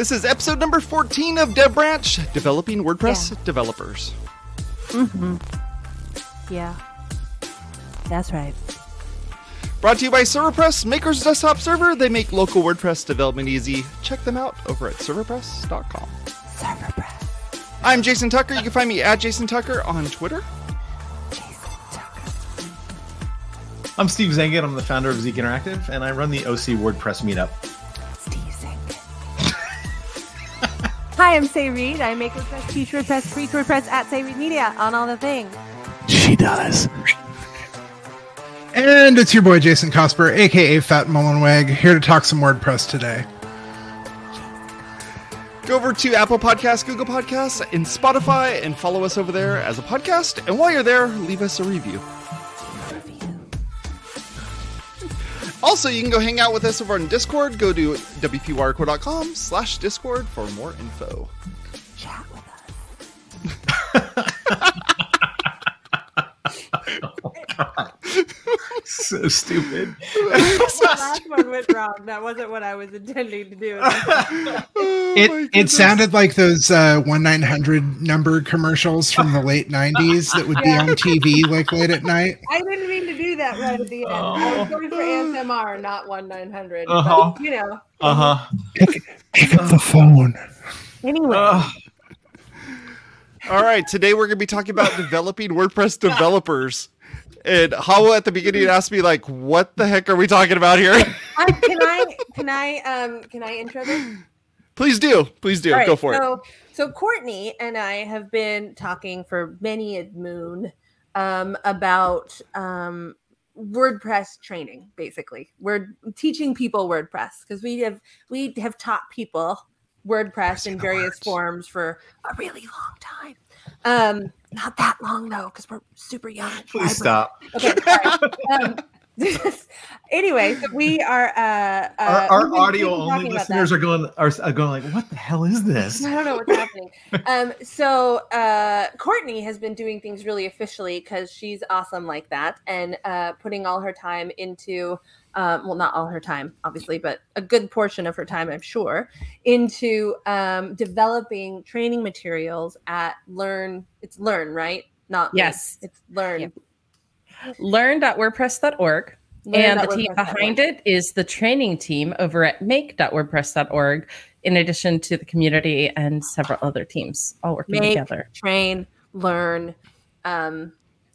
This is episode number 14 of Dev Branch, developing WordPress Yeah. developers. Mm-hmm. Yeah. That's right. Brought to you by Serverpress, Maker's Desktop Server. They make local WordPress development easy. Check them out over at serverpress.com. Serverpress. I'm Jason Tucker. You can find me at Jason Tucker on Twitter. Jason Tucker. I'm Steve Zehngut. I'm the founder of Zeek Interactive, and I run the OC WordPress meetup. Hi, I'm Sé Reed. I make WordPress, teach WordPress, preach WordPress at Sé Reed Media on all the things. She does. And it's your boy Jason Cosper, aka Fat Mullenweg, here to talk some WordPress today. Go over to Apple Podcasts, Google Podcasts, and Spotify and follow us over there as a podcast. And while you're there, leave us a review. Also, you can go hang out with us over on Discord. Go to wpwatercooler.com slash Discord for more info. Chat with us. so stupid. the last one went wrong. That wasn't what I was intending to do. Oh, It it sounded like those uh, one nine hundred number commercials from the late nineties that would be on TV like late at night. I didn't mean to do that right at the end. I was going for ASMR, not one nine hundred. Uh-huh. But you know. Uh huh. Pick, pick up the phone. Anyway, All right, today we're going to be talking about developing WordPress developers. And Hauwa at the beginning asked me, like, what the heck are we talking about here? uh, can I can I um can I intro this? Please do. Please do. All right, Go for it. so, So Courtney and I have been talking for many a moon um, about um, WordPress training. Basically, we're teaching people WordPress because we have we have taught people WordPress in various forms for a really long time. Um, not that long though, because we're super young. Please stop. Okay. um, anyway, so we are. Uh, uh, Our, we've our audio been only talking about that. listeners are going are, are going like, what the hell is this? I don't know what's happening. Um, so uh, Courtney has been doing things really officially because she's awesome like that, and uh, putting all her time into, um, well, not all her time, obviously, but a good portion of her time, I'm sure, into um, developing training materials at Learn. It's Learn, right? Not Learn. Yes. it's Learn. Yep. learn.wordpress.org. and the team behind it is the training team over at make.wordpress.org, in addition to the community and several other teams all working Make, together. train, learn, um,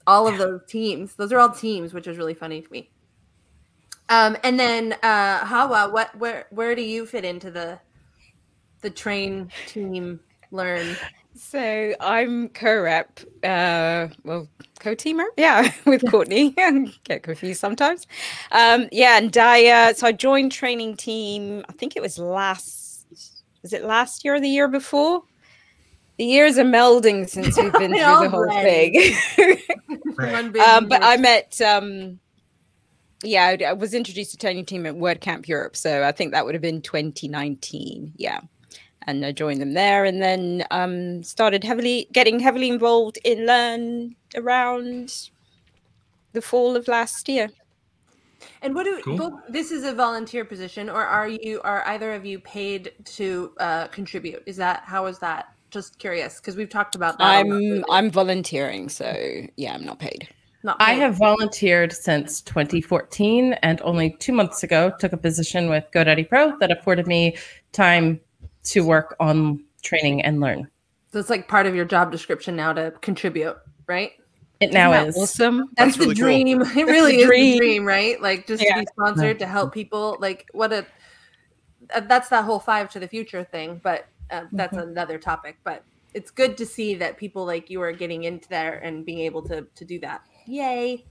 all of those teams. Those are all teams, which is really funny to me. Um, and then uh, Hauwa, what where where do you fit into the the train team learn? So I'm co-rep, uh, well, co-teamer, yeah, with Courtney. And get confused sometimes. Um, yeah, and I uh, so I joined training team. I think it was last. Was it last year or the year before? The years are melding since we've been through the whole blend. thing. Um, but. I met. Um, yeah, I I was introduced to training team at WordCamp Europe, so I think that would have been 2019. Yeah, and I joined them there, and then um, started heavily getting heavily involved in Learn around the fall of last year. And what do Cool. both, this is a volunteer position, or are you are either of you paid to uh, contribute? Is that how is that? Just curious because we've talked about that. I'm. I'm volunteering, so yeah, I'm not paid. not. I have volunteered since 2014 and only two months ago took a position with GoDaddy Pro that afforded me time to work on training and learn. So it's like part of your job description now to contribute, right? It now Isn't that is. awesome. That's, That's really the cool. dream. It really the is the dream. dream, right? Like just to be sponsored to help people. Like what a uh, that's that whole five to the future thing. But uh, that's another topic. But it's good to see that people like you are getting into there and being able to to do that. Yay!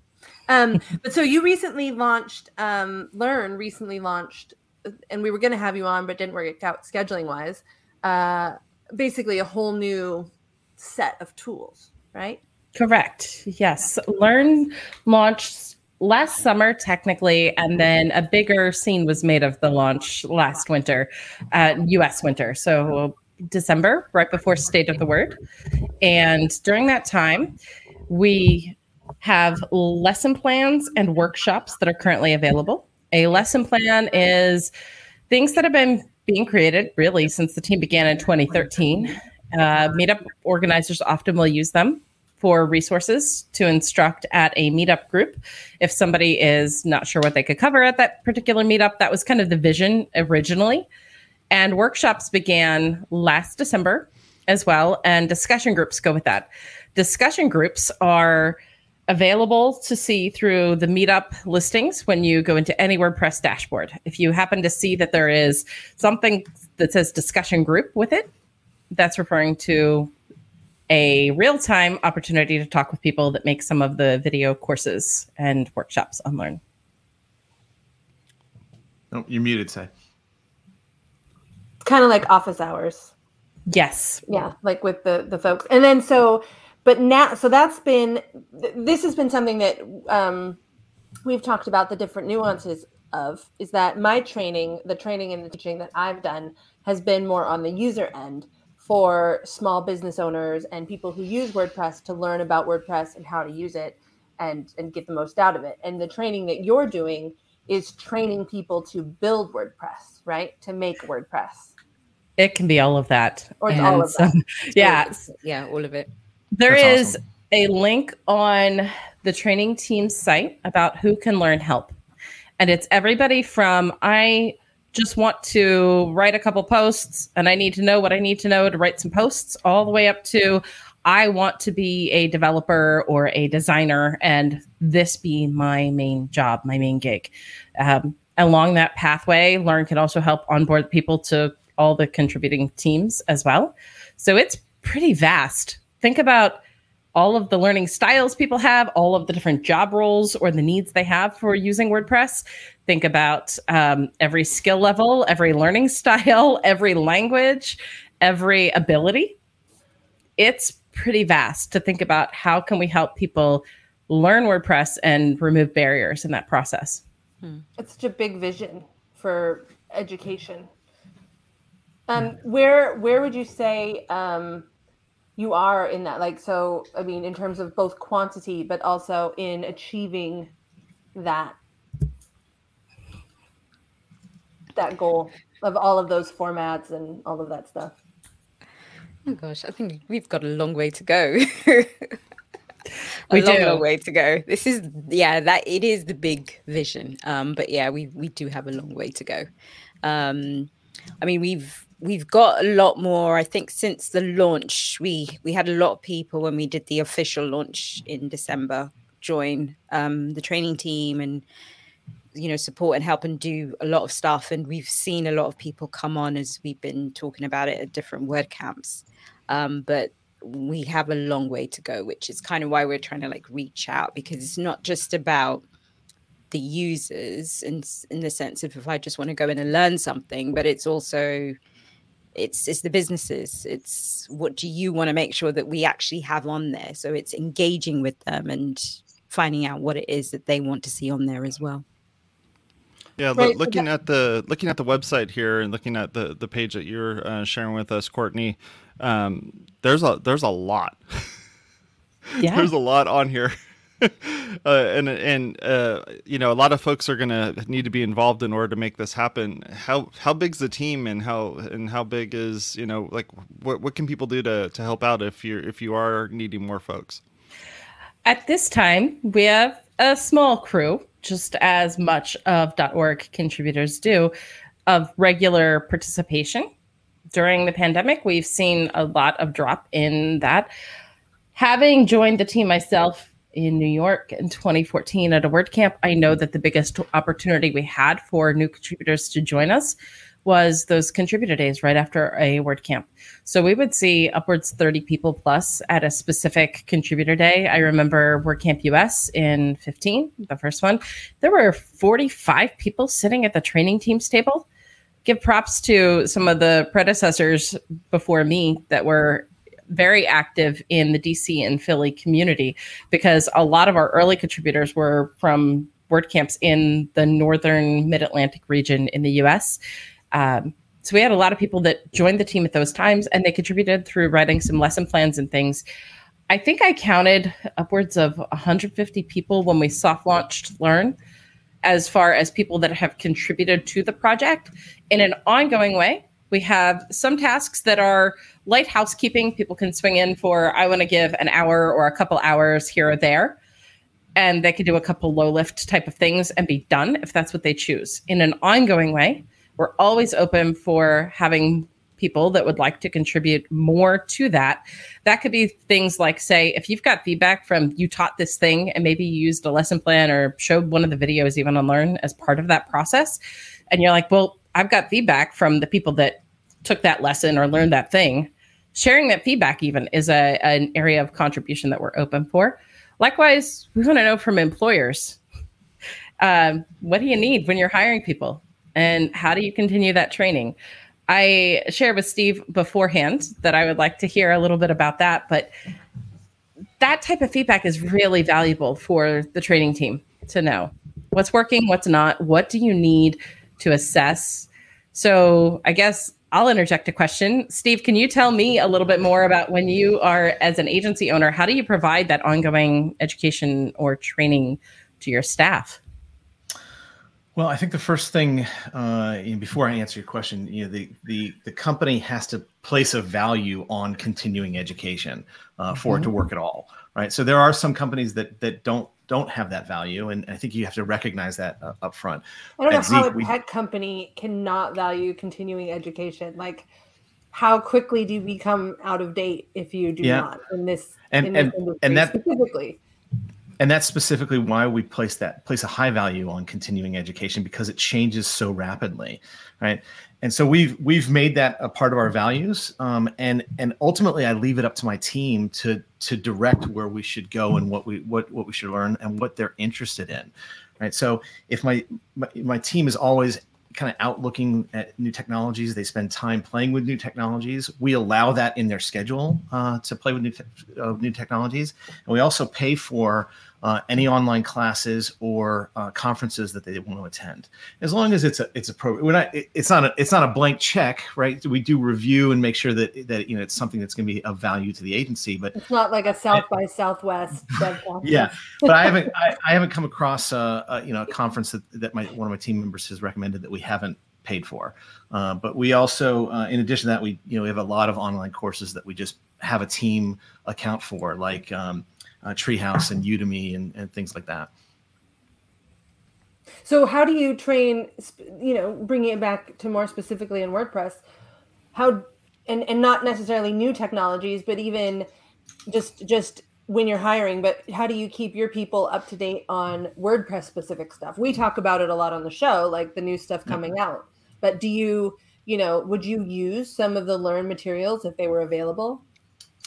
Um, but so you recently launched um, Learn recently launched, and we were going to have you on, but didn't work out scheduling wise. Uh, basically, a whole new set of tools, right? Correct. Yes. Learn launched last summer, technically, and then a bigger scene was made of the launch last winter, uh, US winter. So December, right before State of the Word. And during that time, we have lesson plans and workshops that are currently available. A lesson plan is things that have been being created really since the team began in 2013. Uh, meetup organizers often will use them for resources to instruct at a meetup group. If somebody is not sure what they could cover at that particular meetup, that was kind of the vision originally. And workshops began last December as well, and discussion groups go with that. Discussion groups are available to see through the meetup listings when you go into any WordPress dashboard. If you happen to see that there is something that says discussion group with it, that's referring to a real time opportunity to talk with people that make some of the video courses and workshops on Learn. Oh, you're muted, Sé. It's kind of like office hours. Yes. Yeah, like with the the folks. And then so but now so that's been th- this has been something that um we've talked about the different nuances of is that my training, the training and the teaching that I've done has been more on the user end for small business owners and people who use WordPress to learn about WordPress and how to use it and and get the most out of it. And the training that you're doing is training people to build WordPress, right? To make WordPress. It can be all of that. Or it's all of so- yeah. Yeah, all of it. There That's is awesome. a link on the training team site about who can learn help. And it's everybody from I just want to write a couple posts and I need to know what I need to know to write some posts, all the way up to I want to be a developer or a designer and this be my main job, my main gig. Um, along that pathway, Learn can also help onboard people to all the contributing teams as well. So it's pretty vast. Think about all of the learning styles people have, all of the different job roles or the needs they have for using WordPress. Think about um, every skill level, every learning style, every language, every ability. It's pretty vast to think about how can we help people learn WordPress and remove barriers in that process. It's such a big vision for education. Um, where where would you say um, you are in that? Like, so I mean, in terms of both quantity, but also in achieving that that goal of all of those formats and all of that stuff. Oh gosh, I think we've got a long way to go. We long, do. long way to go. This is yeah, that it is the big vision. Um, but yeah, we we do have a long way to go. Um, I mean, we've we've got a lot more. I think since the launch, we we had a lot of people when we did the official launch in December join um, the training team and you know support and help and do a lot of stuff. And we've seen a lot of people come on as we've been talking about it at different word camps. Um, but we have a long way to go, which is kind of why we're trying to like reach out because it's not just about the users in in the sense of if I just want to go in and learn something, but it's also it's it's the businesses. It's what do you want to make sure that we actually have on there? So it's engaging with them and finding out what it is that they want to see on there as well. Yeah, Right, so looking at the looking at the website here and looking at the the page that you're uh, sharing with us, Courtney, um, there's a there's a lot. Yeah. there's a lot on here. uh, and and uh, you know a lot of folks are gonna need to be involved in order to make this happen. How how big's the team and how and how big is you know like what what can people do to to help out if you're if you are needing more folks? At this time, we have a small crew, just as much of .org contributors do, of regular participation. During the pandemic, we've seen a lot of drop in that. Having joined the team myself in New York in 2014 at a WordCamp, I know that the biggest opportunity we had for new contributors to join us was those contributor days right after a WordCamp. So we would see upwards 30 people plus at a specific contributor day. I remember WordCamp US in 15, the first one. There were 45 people sitting at the training team's table. Give props to some of the predecessors before me that were very active in the DC and Philly community because a lot of our early contributors were from WordCamps in the northern mid Atlantic region in the US. Um, so we had a lot of people that joined the team at those times and they contributed through writing some lesson plans and things. I think I counted upwards of 150 people when we soft launched Learn. as far as people that have contributed to the project in an ongoing way. We have some tasks that are light housekeeping. People can swing in for, I want to give an hour or a couple hours here or there. And they can do a couple low lift type of things and be done if that's what they choose. In an ongoing way, we're always open for having people that would like to contribute more to that. That could be things like, say, if you've got feedback from you taught this thing and maybe you used a lesson plan or showed one of the videos even on Learn as part of that process, and you're like, well, I've got feedback from the people that took that lesson or learned that thing. Sharing that feedback even is a, an area of contribution that we're open for. Likewise, we want to know from employers um, what do you need when you're hiring people? And how do you continue that training? I shared with Steve beforehand that I would like to hear a little bit about that, but that type of feedback is really valuable for the training team to know what's working, what's not, what do you need to assess. So, I guess I'll interject a question. Steve, can you tell me a little bit more about when you are as an agency owner, how do you provide that ongoing education or training to your staff? Well, I think the first thing, uh, before I answer your question, you know, the the the company has to place a value on continuing education uh, for mm-hmm. it to mm-hmm. work at all, right? So there are some companies that that don't don't have that value, and I think you have to recognize that uh, up front. I don't know At how a we, pet company cannot value continuing education. Like, how quickly do you become out of date if you do yeah. not in this and in and, this and that specifically? And that's specifically why we place that place a high value on continuing education because it changes so rapidly right and so we've we've made that a part of our values um, and and ultimately i leave it up to my team to to direct where we should go and what we what what we should learn and what they're interested in right so if my my, my team is always kind of out looking at new technologies. They spend time playing with new technologies. We allow that in their schedule uh, to play with new, te- uh, new technologies. And we also pay for uh, any online classes or uh, conferences that they want to attend. As long as it's a it's a pro, we're not it's not a it's not a blank check, right? We do review and make sure that that you know it's something that's going to be of value to the agency. But it's not like a South by Southwest. yeah, but I haven't I, I haven't come across a, a, you know a conference that that my one of my team members has recommended that we haven't paid for. Uh, but we also, uh, in addition to that, we you know we have a lot of online courses that we just have a team account for, like um, uh, Treehouse and Udemy and, and things like that. So, how do you train? You know, bringing it back to more specifically in WordPress, how and and not necessarily new technologies, but even just just when you're hiring. But how do you keep your people up to date on WordPress specific stuff? We talk about it a lot on the show, like the new stuff coming yeah. out. But do you, you know, would you use some of the learn materials if they were available?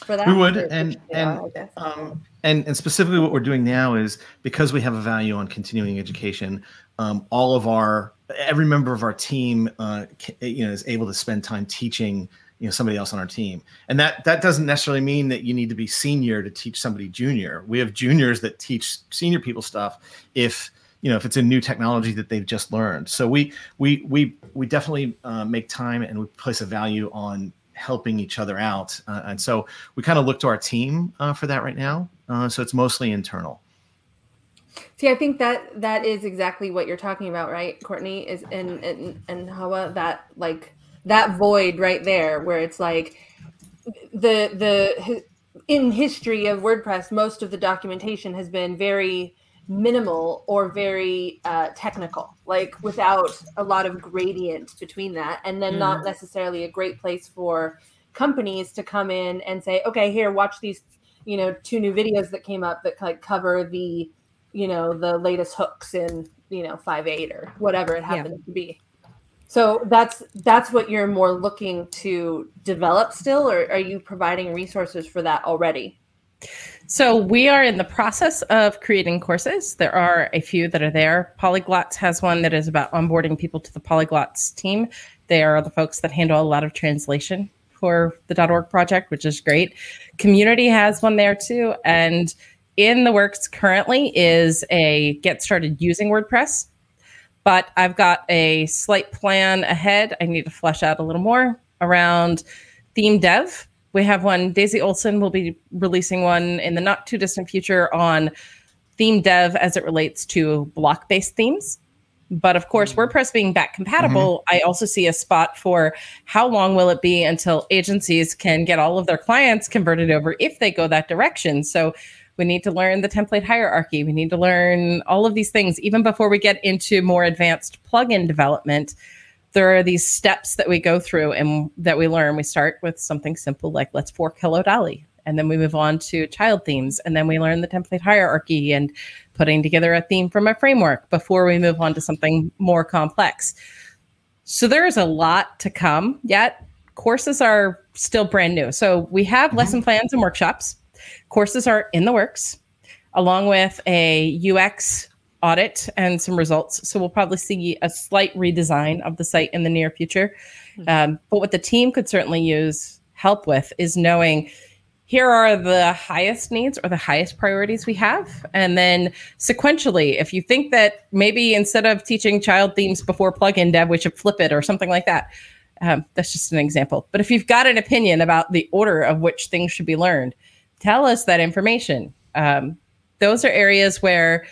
for that? We would, and and um, and and specifically, what we're doing now is because we have a value on continuing education. Um, all of our every member of our team, uh, you know, is able to spend time teaching you know somebody else on our team and that that doesn't necessarily mean that you need to be senior to teach somebody junior we have juniors that teach senior people stuff if you know if it's a new technology that they've just learned so we we we we definitely uh, make time and we place a value on helping each other out. Uh, and so we kind of look to our team uh, for that right now. Uh, so it's mostly internal. See, I think that that is exactly what you're talking about, right, Courtney? Is and and and Hauwa that like that void right there, where it's like the the in history of WordPress, most of the documentation has been very minimal or very uh, technical, like without a lot of gradient between that, and then mm. not necessarily a great place for companies to come in and say, okay, here, watch these, you know, two new videos that came up that like cover the, you know, the latest hooks in, you know, five eight or whatever it happens yeah. to be. So that's that's what you're more looking to develop still, or are you providing resources for that already? So we are in the process of creating courses. There are a few that are there. Polyglots has one that is about onboarding people to the Polyglots team. They are the folks that handle a lot of translation for the .org project, which is great. Community has one there too, and in the works currently is a get started using WordPress. But I've got a slight plan ahead. I need to flesh out a little more around theme dev we have one. Daisy Olsen will be releasing one in the not too distant future on theme dev as it relates to block based themes. But of course, mm-hmm. WordPress being back compatible, mm-hmm. I also see a spot for how long will it be until agencies can get all of their clients converted over if they go that direction. So we need to learn the template hierarchy. We need to learn all of these things even before we get into more advanced plugin development. There are these steps that we go through and that we learn. We start with something simple like let's fork Hello Dolly. And then we move on to child themes. And then we learn the template hierarchy and putting together a theme from a framework before we move on to something more complex. So there is a lot to come yet. Courses are still brand new. So we have mm-hmm. lesson plans and workshops. Courses are in the works, along with a UX audit and some results. So we'll probably see a slight redesign of the site in the near future. Mm-hmm. Um, but what the team could certainly use help with is knowing here are the highest needs or the highest priorities we have. And then sequentially, if you think that maybe instead of teaching child themes before plugin dev, we should flip it or something like that. Um, that's just an example. But if you've got an opinion about the order of which things should be learned, tell us that information. Um, those are areas where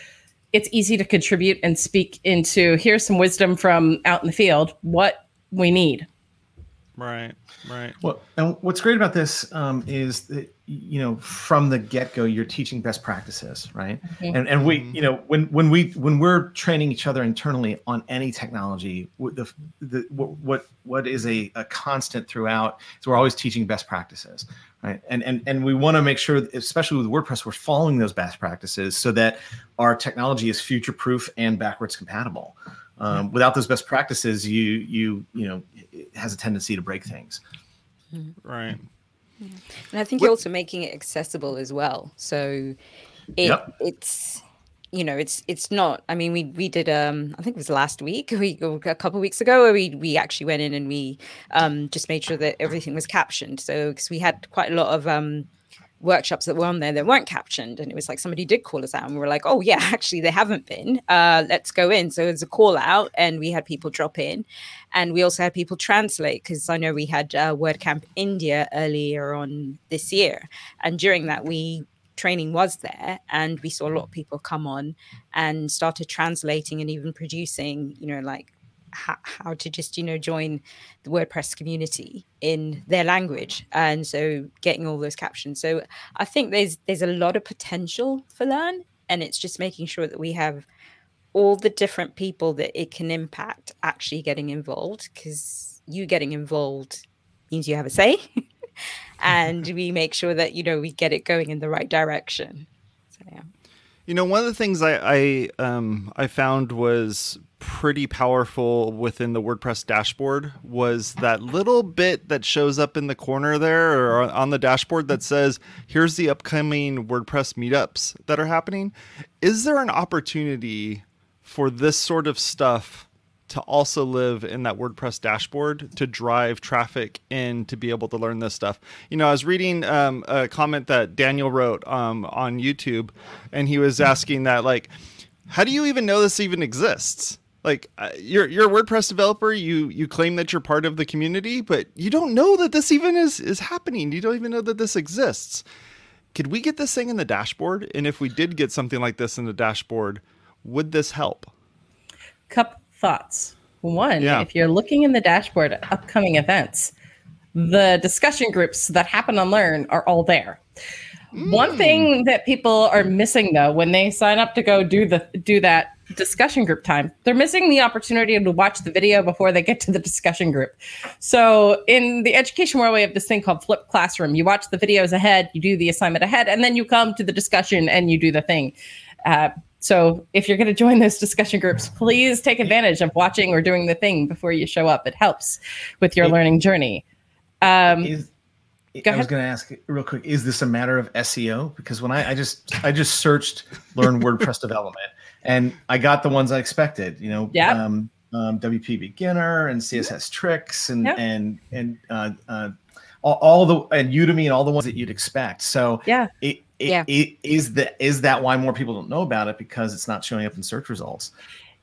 it's easy to contribute and speak into here's some wisdom from out in the field, what we need. Right. Right. Well, and what's great about this um, is that you know from the get go you're teaching best practices, right? Mm-hmm. And and we you know when when we when we're training each other internally on any technology, the the what what is a, a constant throughout is we're always teaching best practices, right? And and and we want to make sure, especially with WordPress, we're following those best practices so that our technology is future proof and backwards compatible. Um, without those best practices, you you you know has a tendency to break things. Right. Yeah. And I think what? you're also making it accessible as well. So it yep. it's you know it's it's not i mean we we did um i think it was last week we a couple weeks ago where we we actually went in and we um just made sure that everything was captioned so because we had quite a lot of um workshops that were on there that weren't captioned and it was like somebody did call us out and we were like oh yeah actually they haven't been. Uh, let's go in. So it was a call out and we had people drop in and we also had people translate because i know we had uh, wordcamp india earlier on this year and during that we training was there and we saw a lot of people come on and started translating and even producing you know like how, how to just you know join the WordPress community in their language, and so getting all those captions. So I think there's there's a lot of potential for Learn, and it's just making sure that we have all the different people that it can impact actually getting involved because you getting involved means you have a say and we make sure that you know we get it going in the right direction so yeah you know one of the things i i um i found was pretty powerful within the WordPress dashboard was that little bit that shows up in the corner there or on the dashboard that says, here's the upcoming WordPress meetups that are happening. Is there an opportunity for this sort of stuff to also live in that WordPress dashboard to drive traffic in to be able to learn this stuff? You know, I was reading um, a comment that Daniel wrote um, on YouTube, and he was asking that, like, how do you even know this even exists? like uh, you're you're a WordPress developer. You you claim that you're part of the community, but you don't know that this even is is happening. You don't even know that this exists. Could we get this thing in the dashboard? And if we did get something like this in the dashboard, would this help? Thoughts. One, yeah. if you're looking in the dashboard at upcoming events, the discussion groups that happen on Learn are all there. Mm. One thing that people are missing though when they sign up to go do the do that discussion group time. They're missing the opportunity to watch the video before they get to the discussion group. So in the education world, we have this thing called flipped classroom. You watch the videos ahead, you do the assignment ahead, and then you come to the discussion and you do the thing. Uh, so if you're going to join those discussion groups, please take advantage of watching or doing the thing before you show up. It helps with your learning journey. Um, is, I was going to ask real quick: Is this a matter of SEO? Because when I, I just I just searched learn WordPress development, and I got the ones I expected. You know, yeah. Um, um, WP Beginner and CSS Tricks and yep. and and uh, uh, all, all, the and Udemy and all the ones that you'd expect. So yeah, it, it, yeah. It, is that is that why more people don't know about it because it's not showing up in search results?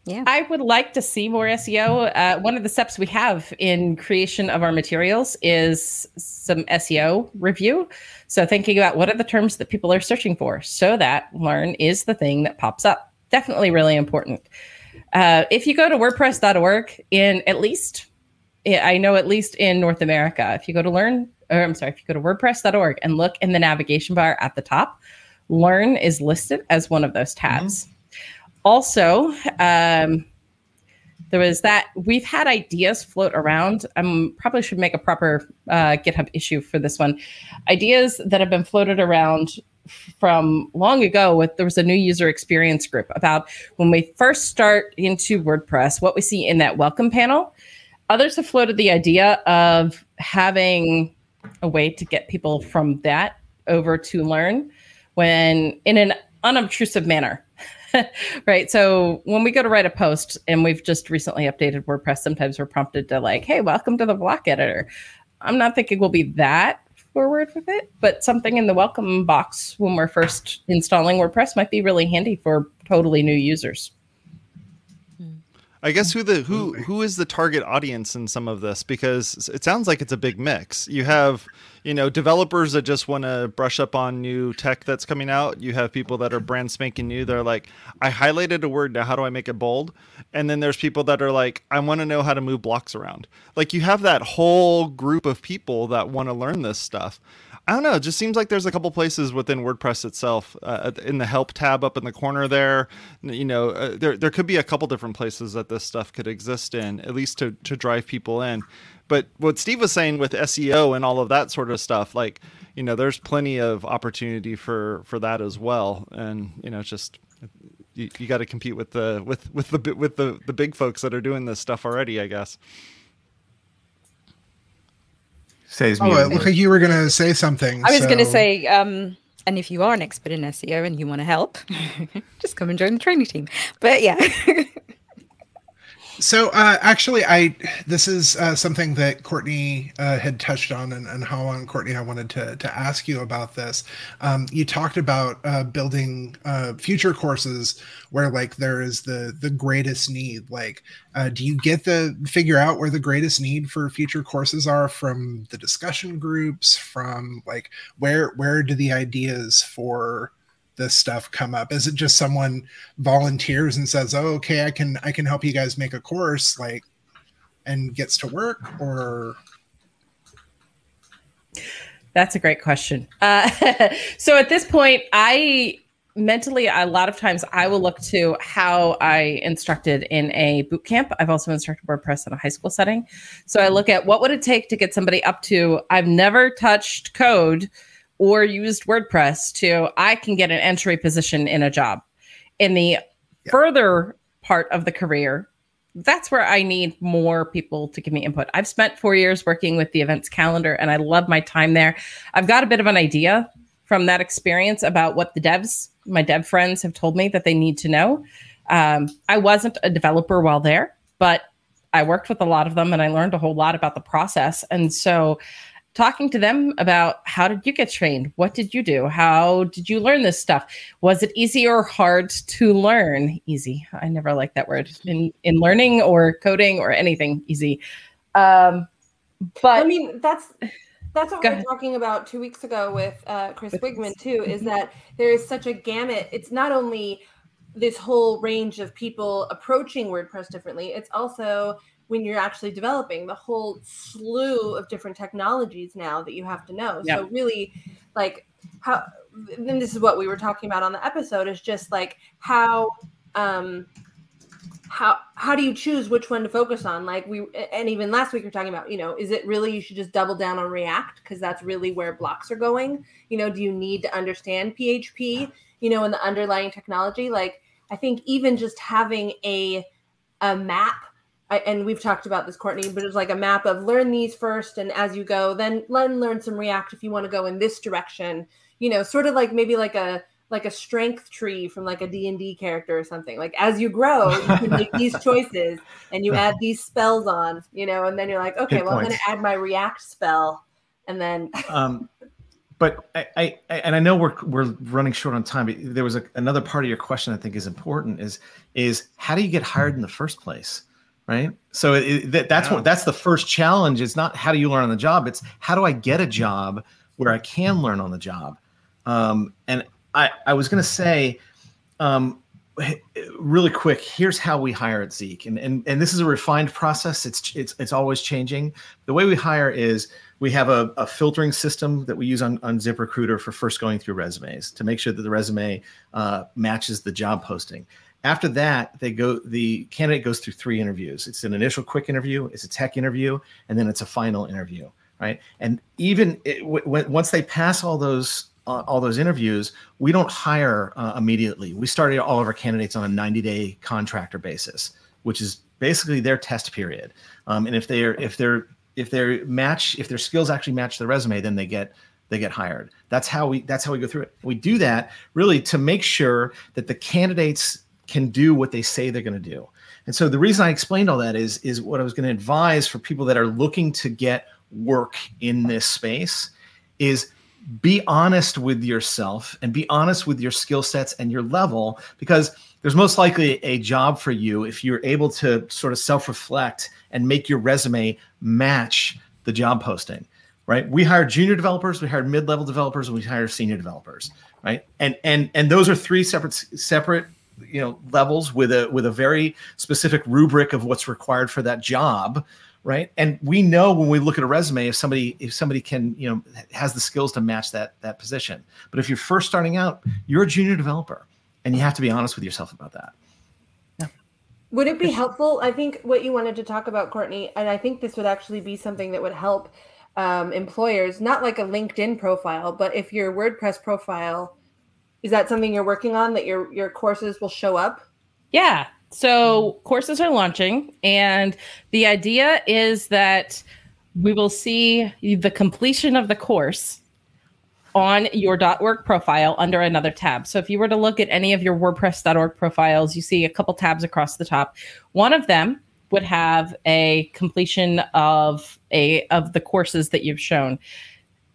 Yeah. I would like to see more SEO. Uh, one of the steps we have in creation of our materials is some SEO review. So thinking about what are the terms that people are searching for so that learn is the thing that pops up definitely really important. Uh, if you go to WordPress.org, in at least, I know at least in North America, if you go to learn, or I'm sorry, if you go to WordPress.org and look in the navigation bar at the top, Learn is listed as one of those tabs. Mm-hmm. Also, um, there was that we've had ideas float around. I um, probably should make a proper uh, GitHub issue for this one. Ideas that have been floated around from long ago with there was a new user experience group about when we first start into WordPress, what we see in that welcome panel. Others have floated the idea of having a way to get people from that over to learn when in an unobtrusive manner. right. So when we go to write a post and we've just recently updated WordPress, sometimes we're prompted to like, hey, welcome to the block editor. I'm not thinking we'll be that forward with it, but something in the welcome box when we're first installing WordPress might be really handy for totally new users. I guess who the who who is the target audience in some of this because it sounds like it's a big mix. You have, you know, developers that just want to brush up on new tech that's coming out. You have people that are brand spanking new. They're like, I highlighted a word now. How do I make it bold? And then there's people that are like, I want to know how to move blocks around. Like you have that whole group of people that want to learn this stuff. I don't know. It just seems like there's a couple places within WordPress itself, uh, in the help tab up in the corner there. You know, uh, there there could be a couple different places that this stuff could exist in, at least to to drive people in. But what Steve was saying with SEO and all of that sort of stuff, like you know, there's plenty of opportunity for for that as well. And you know, just you, you got to compete with the with with the with the the big folks that are doing this stuff already, I guess. Says oh, it looked like you were going to say something. I was so. going to say, um, and if you are an expert in SEO and you want to help, just come and join the training team. But yeah. So uh, actually, I this is uh, something that Courtney uh, had touched on, and, and how on Courtney, I wanted to to ask you about this. Um, you talked about uh, building uh, future courses where like there is the the greatest need. Like, uh, do you get the figure out where the greatest need for future courses are from the discussion groups? From like where where do the ideas for this stuff come up? Is it just someone volunteers and says, "Oh, okay, I can I can help you guys make a course," like, and gets to work, or? That's a great question. Uh, so at this point, I mentally a lot of times I will look to how I instructed in a boot camp. I've also instructed WordPress in a high school setting. So I look at what would it take to get somebody up to I've never touched code or used WordPress to I can get an entry position in a job. In the yeah. further part of the career, that's where I need more people to give me input. I've spent four years working with the events calendar and I love my time there. I've got a bit of an idea from that experience about what the devs, my dev friends, have told me that they need to know. Um, I wasn't a developer while there, but I worked with a lot of them and I learned a whole lot about the process. And so talking to them about how did you get trained? What did you do? How did you learn this stuff? Was it easy or hard to learn? Easy. I never like that word in in learning or coding or anything easy. Um, but I mean that's that's what we were talking about two weeks ago with uh, Chris Wiegman too. Is mm-hmm. that there is such a gamut. It's not only this whole range of people approaching WordPress differently. It's also when you're actually developing the whole slew of different technologies now that you have to know. Yeah. So really like how then this is what we were talking about on the episode is just like how um how how do you choose which one to focus on like we and even last week we are talking about you know is it really you should just double down on react because that's really where blocks are going you know do you need to understand php you know and the underlying technology like i think even just having a a map I, and we've talked about this, Courtney, but it's like a map of learn these first, and as you go, then learn learn some React if you want to go in this direction. You know, sort of like maybe like a like a strength tree from like a D&D character or something. Like as you grow, you can make these choices and you add these spells on, you know, and then you're like, okay, Good well. I'm going to add my React spell and then um but I, I, and I know we're we're running short on time, but there was a, another part of your question I think is important is is how do you get hired in the first place? Right so it, that, that's what that's the first challenge it's not how do you learn on the job it's how do i get a job where i can learn on the job um, and i i was going to say um, really quick, here's how we hire at Zeek, and and and this is a refined process. It's it's it's always changing. The way we hire is we have a, a filtering system that we use on on ZipRecruiter for first going through resumes to make sure that the resume uh, matches the job posting. After that, they go. The candidate goes through three interviews. It's an initial quick interview, it's a tech interview, and then it's a final interview. Right, and even it, w- w- once they pass all those uh, all those interviews, we don't hire uh, immediately. We started all of our candidates on a 90 day contractor basis, which is basically their test period. Um, and if they're if they're if their match if their skills actually match the resume, then they get they get hired. That's how we that's how we go through it. We do that really to make sure that the candidates can do what they say they're going to do. And so the reason I explained all that is is what I was going to advise for people that are looking to get work in this space is be honest with yourself and be honest with your skill sets and your level because there's most likely a job for you if you're able to sort of self-reflect and make your resume match the job posting right we hire junior developers we hire mid-level developers and we hire senior developers right and and and those are three separate separate you know levels with a with a very specific rubric of what's required for that job right? And we know when we look at a resume if somebody if somebody can you know has the skills to match that that position. But if you're first starting out you're a junior developer and you have to be honest with yourself about that. Would it be helpful i think what you wanted to talk about courtney and i think this would actually be something that would help um, employers not like a linkedin profile but if your wordpress profile is that something you're working on that your your courses will show up yeah so hmm. courses are launching, and the idea is that we will see the completion of the course on your .org profile under another tab. So if you were to look at any of your WordPress.org profiles, you see a couple tabs across the top. One of them would have a completion of a of the courses that you've shown.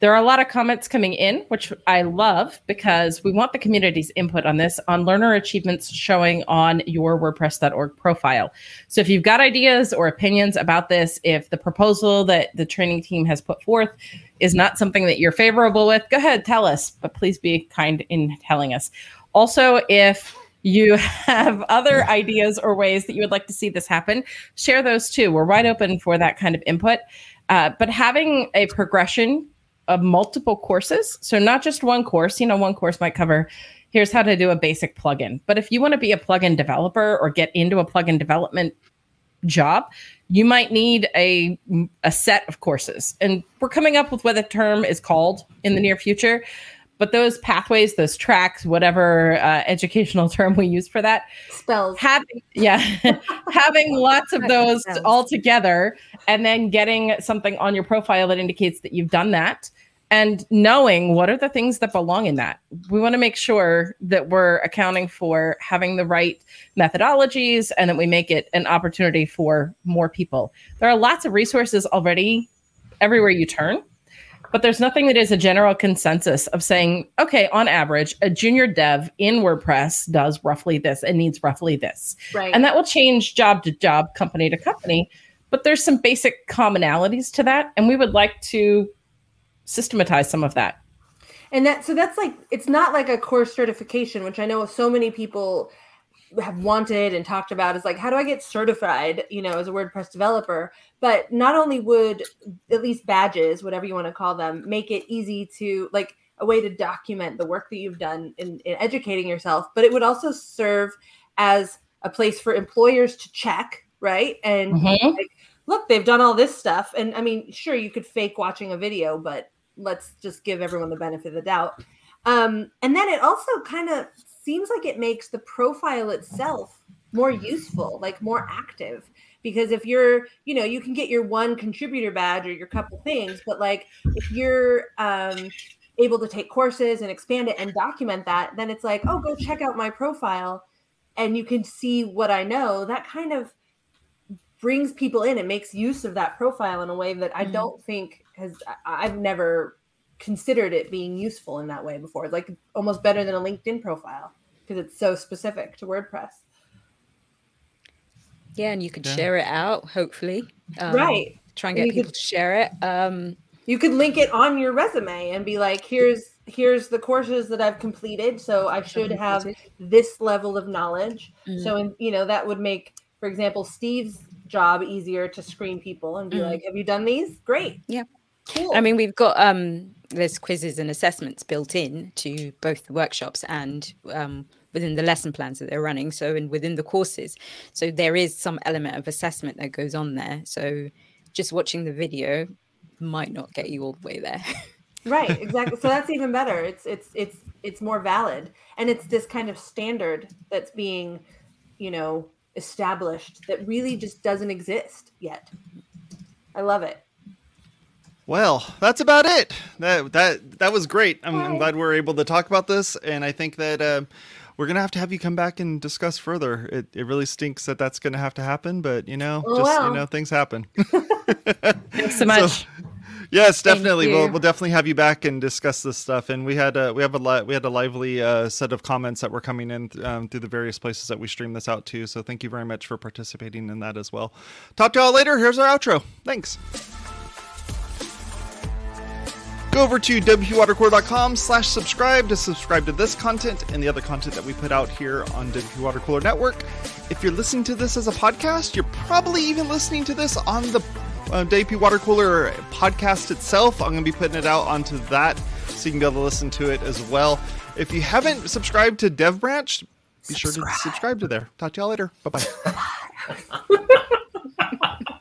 There are a lot of comments coming in, which I love because we want the community's input on this on learner achievements showing on your WordPress.org profile. So if you've got ideas or opinions about this, if the proposal that the training team has put forth is not something that you're favorable with, go ahead, tell us, but please be kind in telling us. Also, if you have other ideas or ways that you would like to see this happen, share those too. We're wide open for that kind of input. Uh, but having a progression of multiple courses. So not just one course, you know, one course might cover here's how to do a basic plugin. But if you want to be a plugin developer or get into a plugin development job, you might need a a set of courses. And we're coming up with what the term is called in the near future. But those pathways, those tracks, whatever uh, educational term we use for that, spells having yeah, having lots of those all together, and then getting something on your profile that indicates that you've done that and knowing what are the things that belong in that. We want to make sure that we're accounting for having the right methodologies and that we make it an opportunity for more people. There are lots of resources already everywhere you turn, but there's nothing that is a general consensus of saying, okay, on average, a junior dev in WordPress does roughly this and needs roughly this. Right. And that will change job to job, company to company. But there's some basic commonalities to that. And we would like to systematize some of that. And that so that's like it's not like a course certification, which I know so many people have wanted and talked about is like how do I get certified, you know, as a WordPress developer? But not only would at least badges, whatever you want to call them, make it easy to like a way to document the work that you've done in, in educating yourself, but it would also serve as a place for employers to check, right? And mm-hmm. like, look, they've done all this stuff. And I mean, sure, you could fake watching a video, but let's just give everyone the benefit of the doubt. Um, and then it also kind of seems like it makes the profile itself more useful, like more active. Because if you're, you know, you can get your one contributor badge or your couple things, but like if you're um, able to take courses and expand it and document that, then it's like, oh, go check out my profile and you can see what I know. That kind of brings people in and makes use of that profile in a way that I mm-hmm. don't think has I've never considered it being useful in that way before. It's like almost better than a LinkedIn profile because it's so specific to WordPress. Yeah, and you could yeah. share it out, hopefully. Um, right. Try and get and people could, to share it. Um, you could link it on your resume and be like, here's here's the courses that I've completed, so I should have this level of knowledge. Mm. So, in, you know, that would make, for example, Steve's job easier to screen people and be Mm. like, "Have you done these? Great, Yeah. cool." I mean, we've got um, there's quizzes and assessments built in to both the workshops and um, within the lesson plans that they're running. So, and within the courses, so there is some element of assessment that goes on there. So, just watching the video might not get you all the way there. right exactly so that's even better it's it's it's it's more valid and it's this kind of standard that's being you know established that really just doesn't exist yet i love it Well, that's about it. That that that was great. I'm, I'm glad we are able to talk about this, and I think that um, we're gonna have to have you come back and discuss further. It it really stinks that that's gonna have to happen, but you know, Oh, just you know, things happen. Thanks so much. yes, definitely. We'll we'll definitely have you back and discuss this stuff. And we had a we have a li- we had a lively uh, set of comments that were coming in um, through the various places that we stream this out to. So thank you very much for participating in that as well. Talk to y'all later. Here's our outro. Thanks. Go over to wpwatercooler.com slash subscribe to subscribe to this content and the other content that we put out here on WP Water Cooler Network. If you're listening to this as a podcast, you're probably even listening to this on the uh, WP Water Cooler podcast itself. I'm going to be putting it out onto that so you can be able to listen to it as well. If you haven't subscribed to Dev Branch, be sure to subscribe to there. Talk to y'all later. Bye bye.